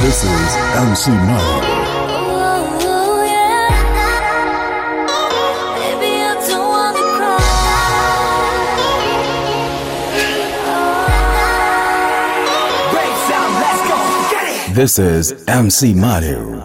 This is MC Money. Ooh, yeah. Baby, I don't wanna cry. Great sound, let's go, get it! This is MC Madu.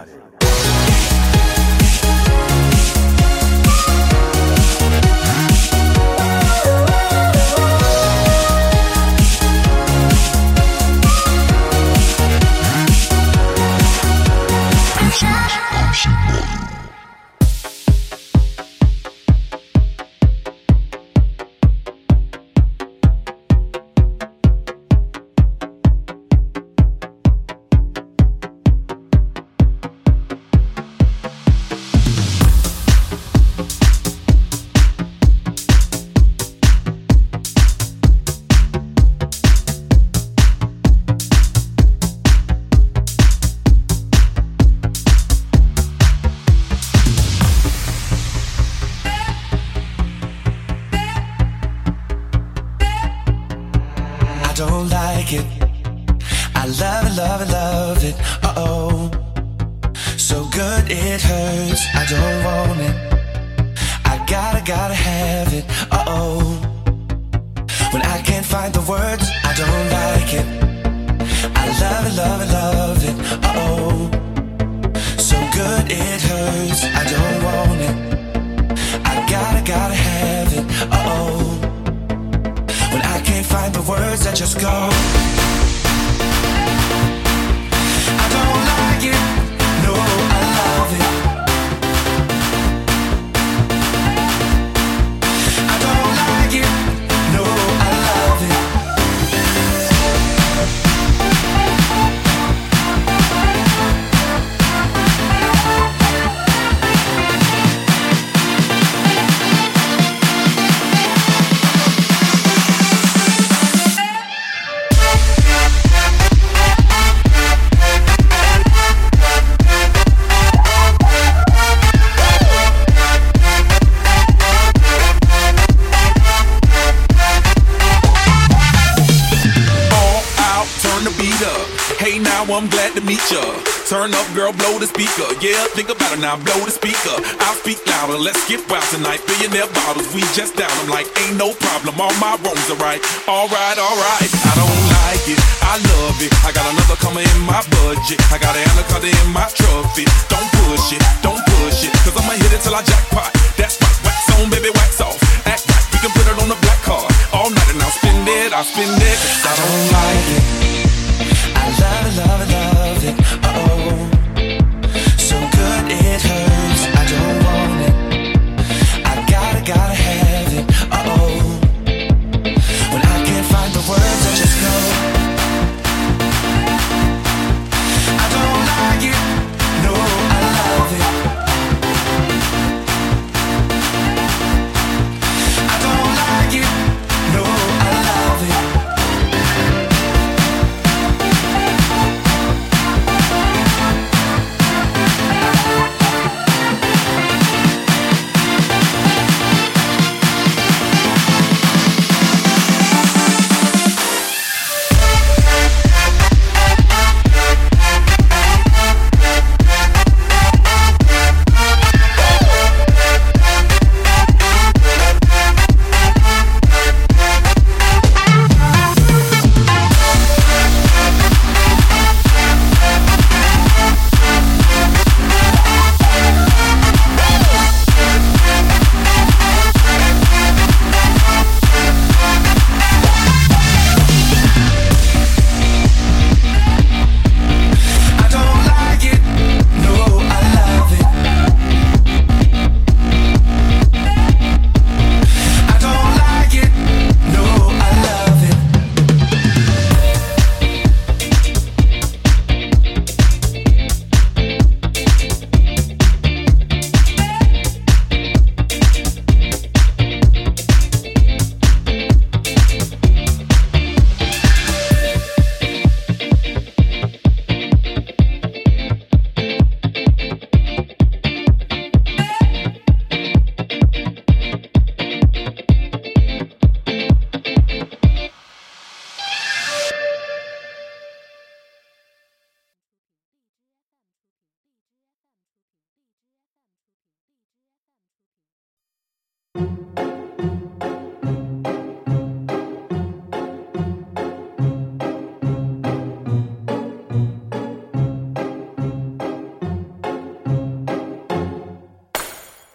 Don't like it. I love it, love it, love it. Uh oh. So good it hurts. I don't want it. I gotta, gotta have it. Uh oh. When I can't find the words, I don't like it. I love it, love it, love it. Uh oh. So good it hurts. I don't want it. I gotta, gotta have it. Uh oh. Find the words, I just go. I'm glad to meet ya. Turn up, girl, blow the speaker. Yeah, think about it now, blow the speaker. I'll speak louder, let's get wild tonight. Billionaire bottles, we just down. I'm like, ain't no problem, all my wrongs are right. Alright, alright, I don't like it, I love it. I got another coming in my budget. I got an anaconda in my trophy. Don't push it, don't push it, cause I'ma hit it till I jackpot. That's right, wax on, baby, wax off. Act right, we can put it on the black card. All night and I'll spend it, I'll spend it, I I don't like it. Love love love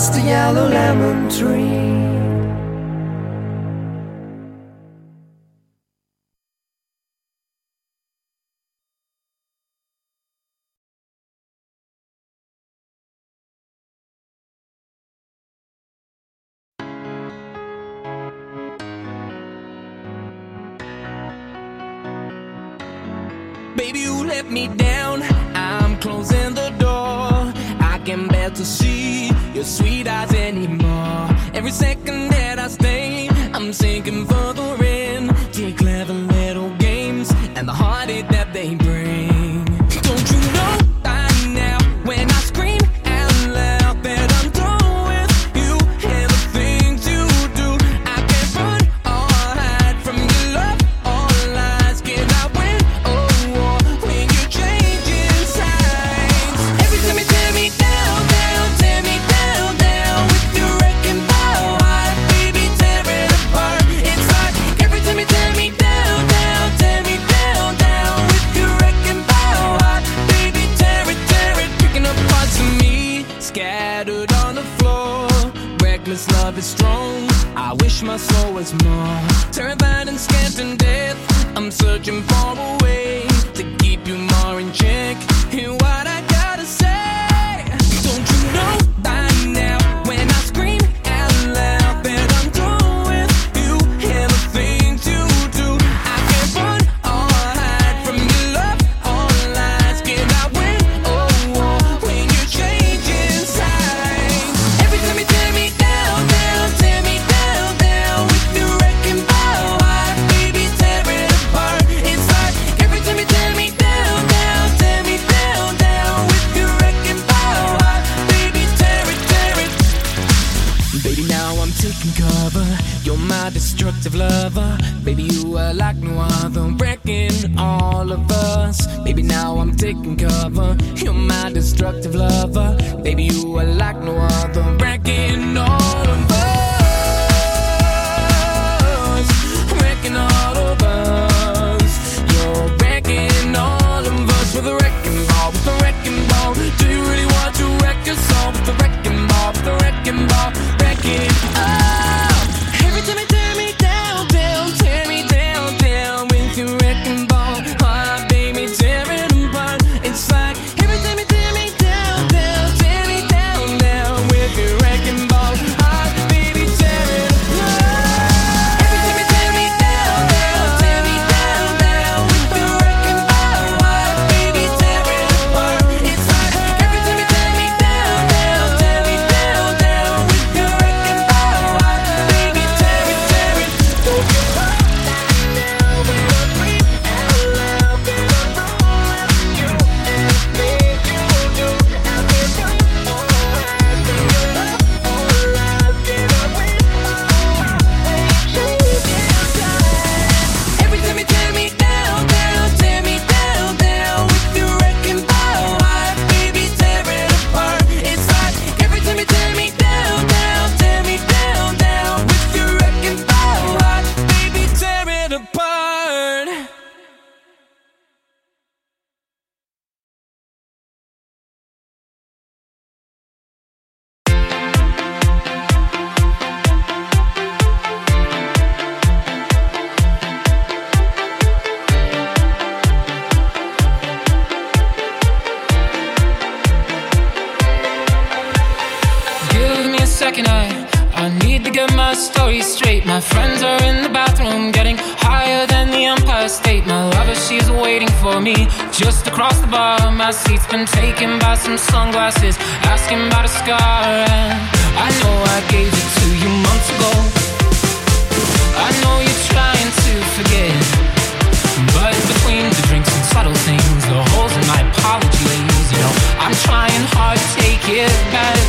just a yellow lemon tree. Baby, you let me down. I'm closing the door. I can bear to see your sweet eyes anymore. Every second that I stay, I'm sinking Reckless love is strong. I wish my soul was more terrified and scared to death. I'm searching for a way to keep you more in check. Hear what I cover. You're my destructive love. across the bar. My seat's been taken by some sunglasses, asking about a scar. And I know I gave it to you months ago. I know you're trying to forget, but between the drinks and subtle things, the holes in my apologies, you know, I'm trying hard to take it back.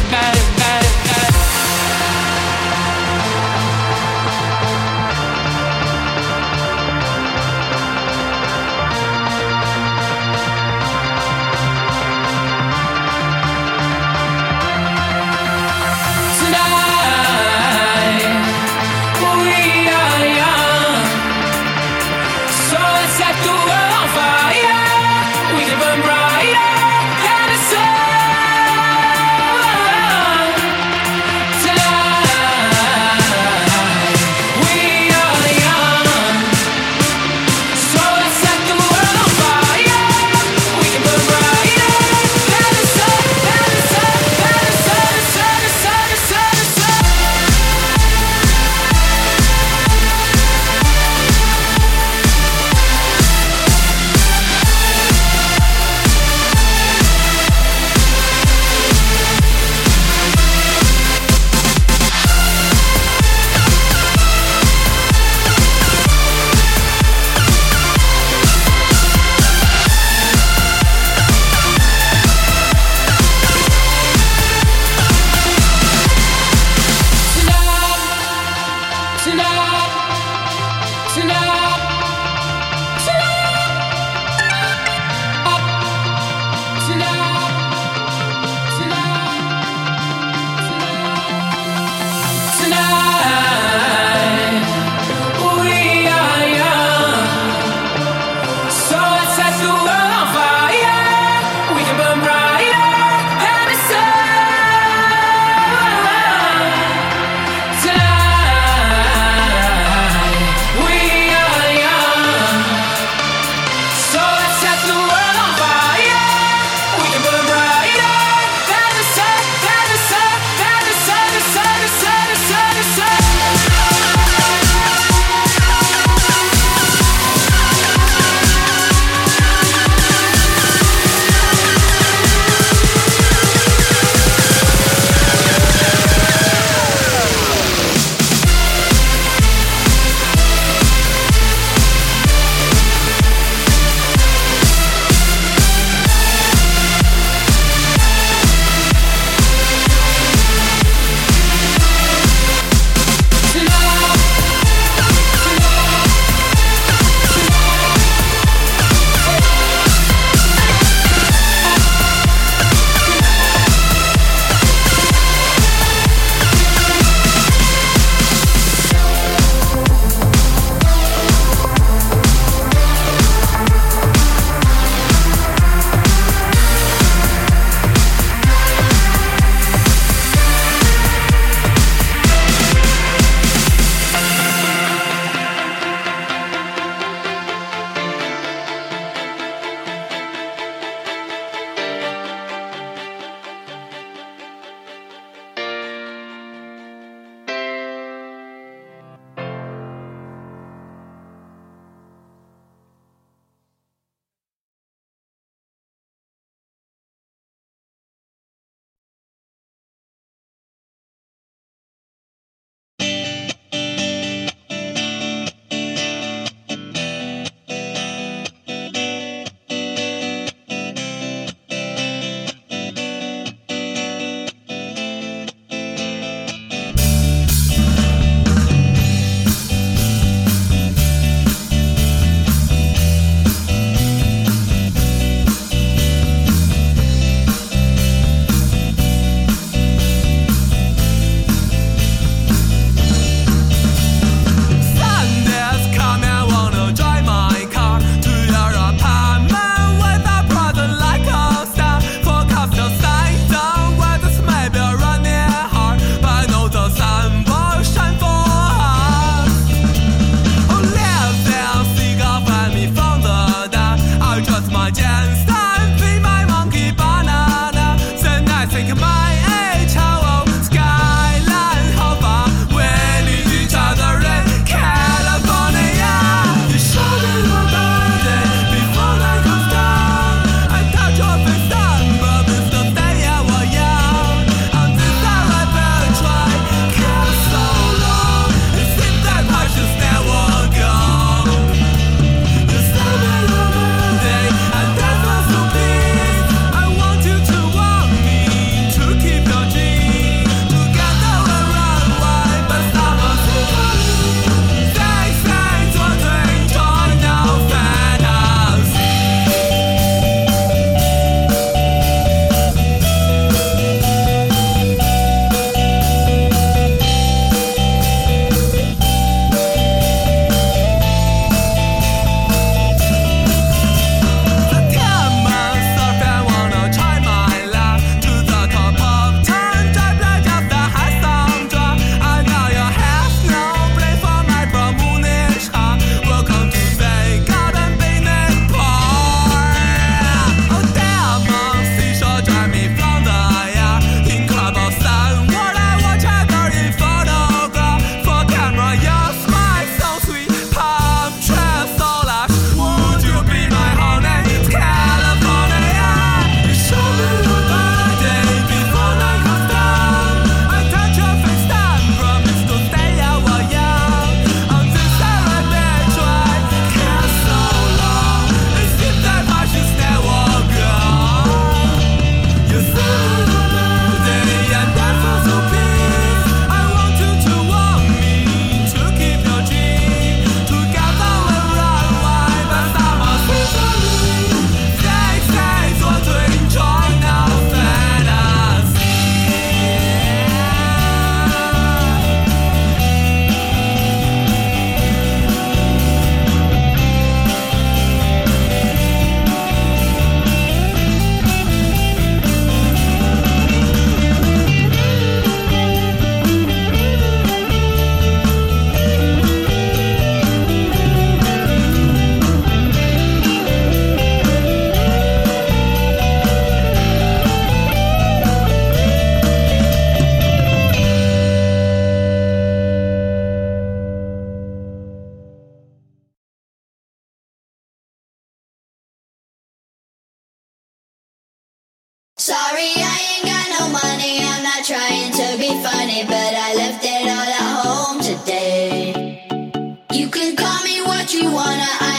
You can call me what you wanna. I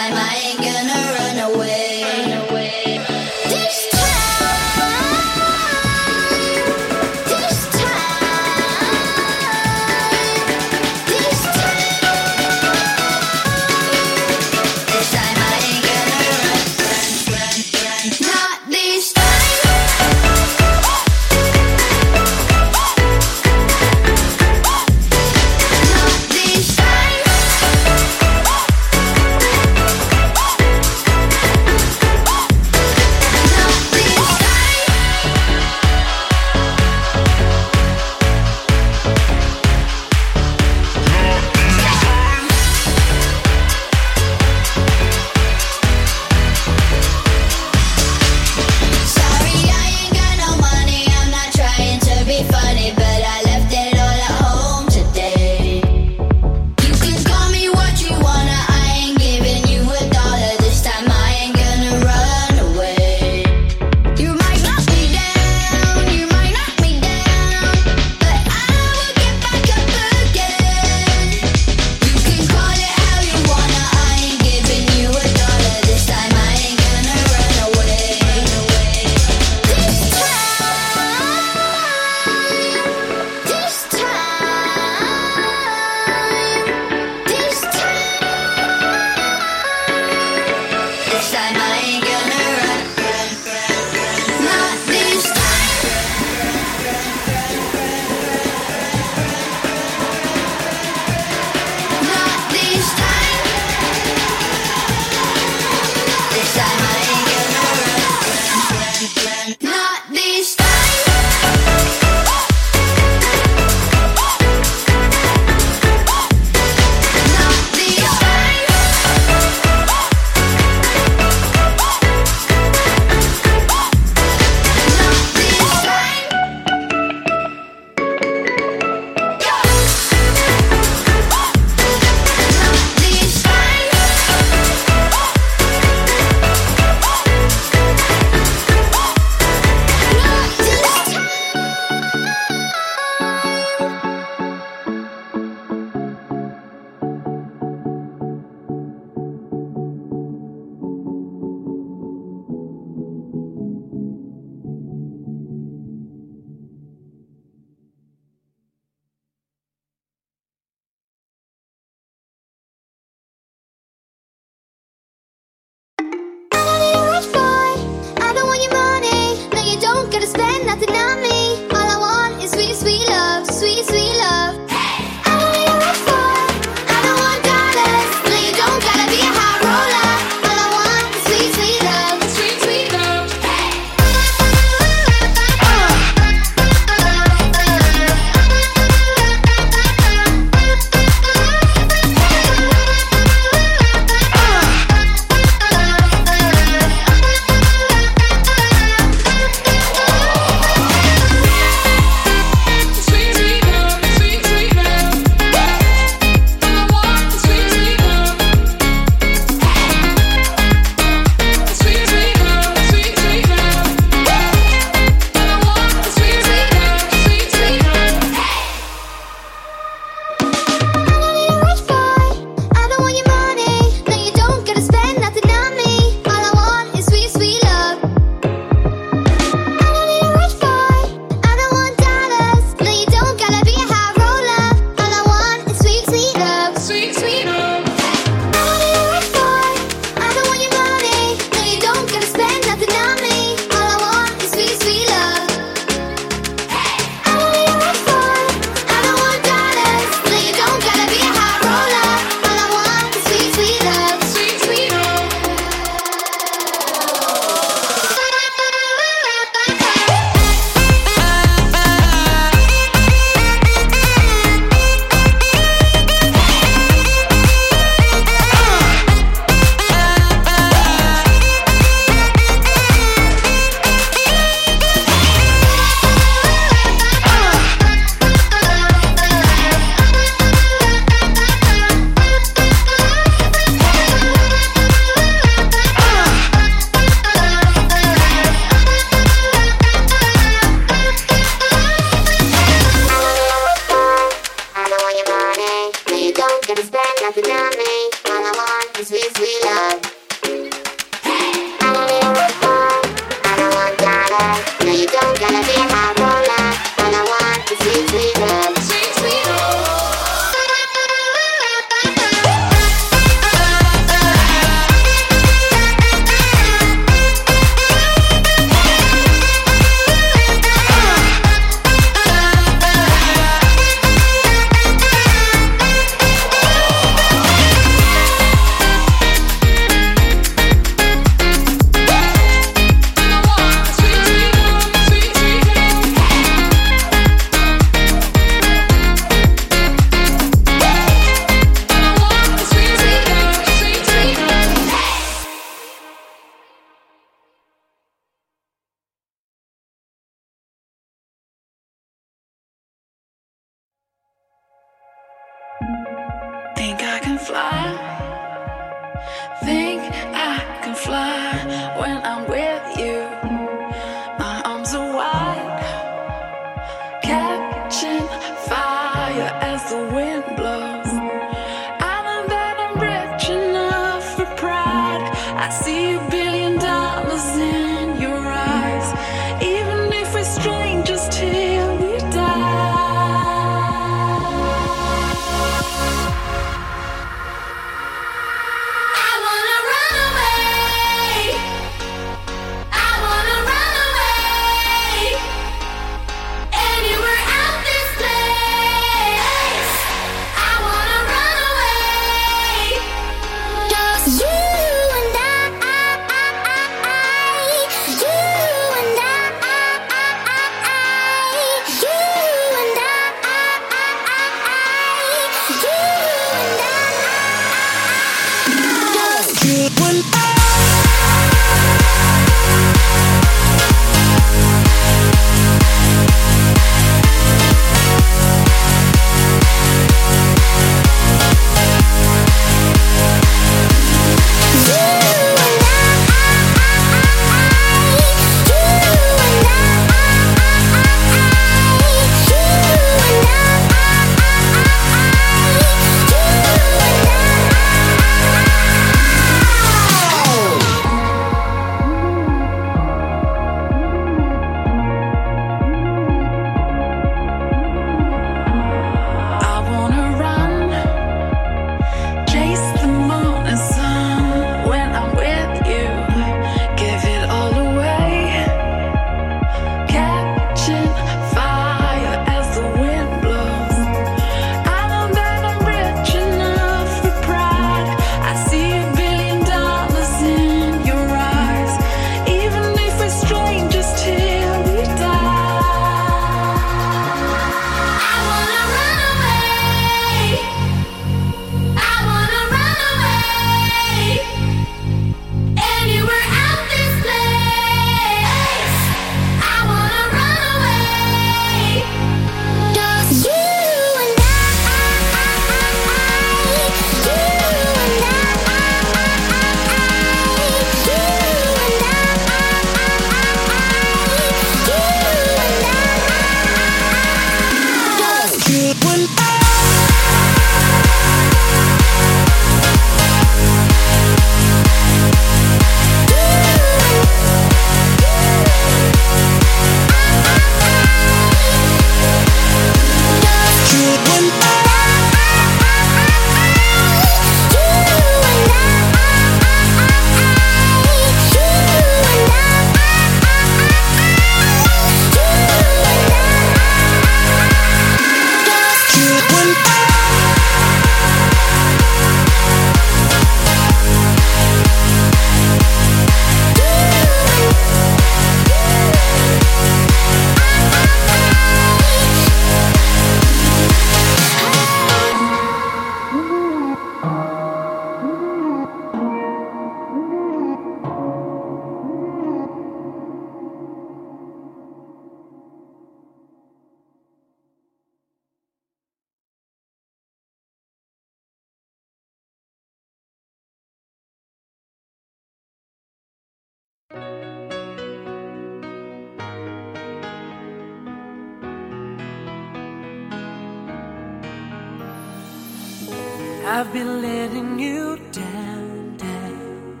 I've been letting you down, down.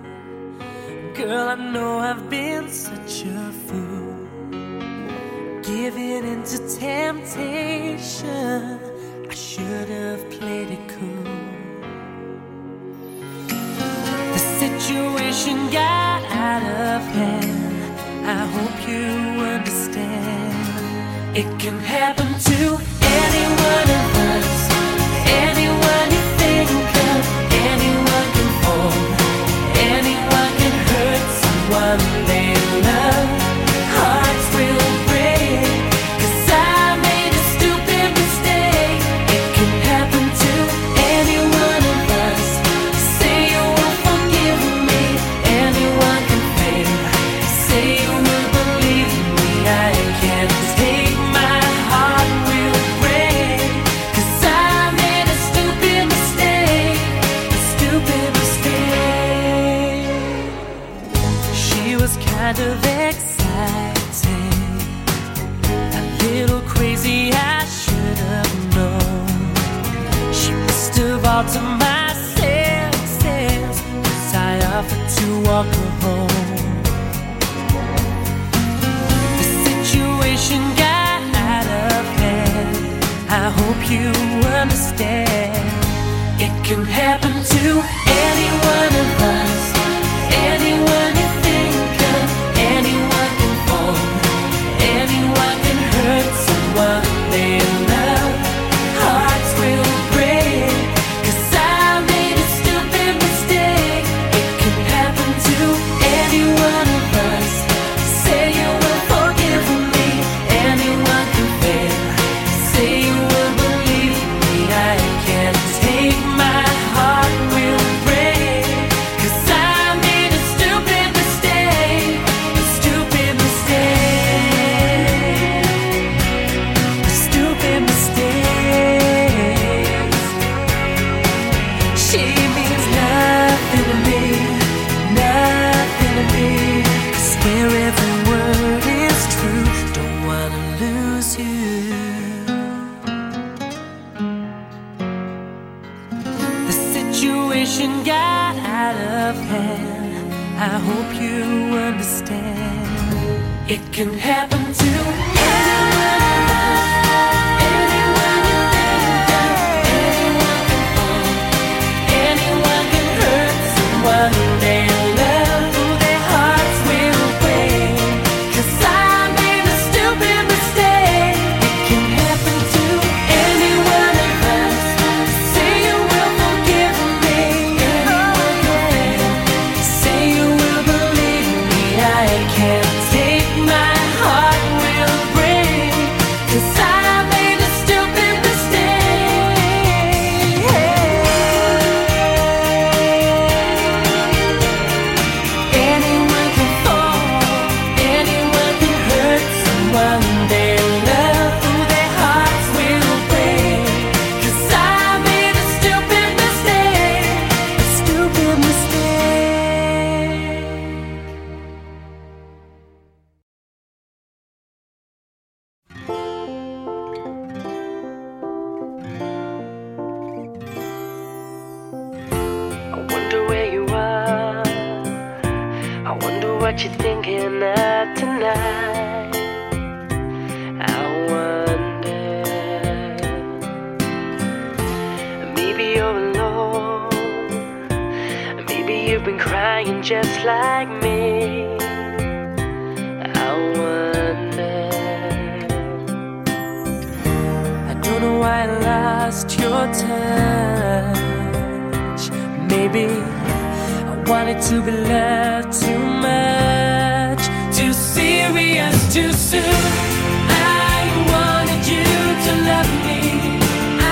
Girl, I know I've been such a fool. Giving into temptation, I should have played it cool. The situation got out of hand. I hope you understand. It can happen to anyone. can happen to any one of us. Any tonight. I wonder, maybe you're alone. Maybe you've been crying just like me. I wonder, I don't know why I lost your touch. Maybe I wanted to be loved too serious too soon. I wanted you to love me.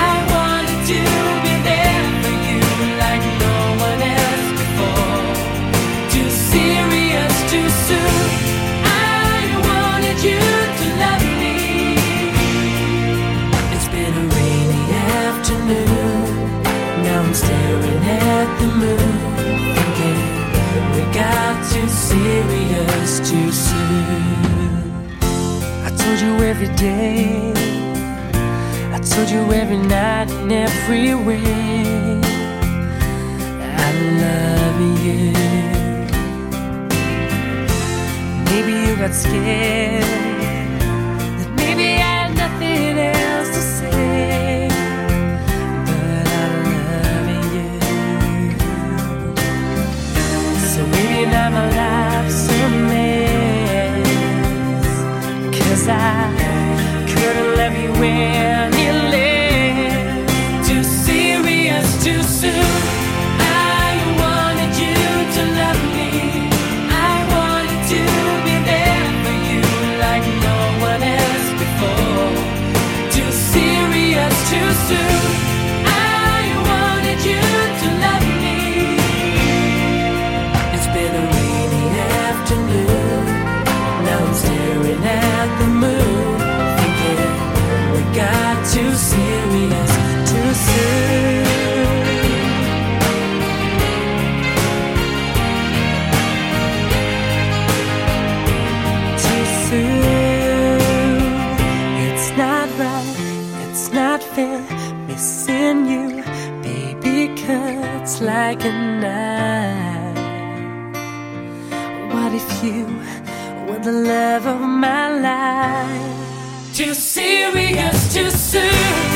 I wanted to be there for you like no one else before. Too serious too soon. I wanted you to love me. It's been a rainy afternoon. Now I'm staring at the moon we got too serious too soon. I told you every day, I told you every night and every way. I love you. Maybe you got scared. when you baby cuts like a knife. What if you were the love of my life? Too serious too soon.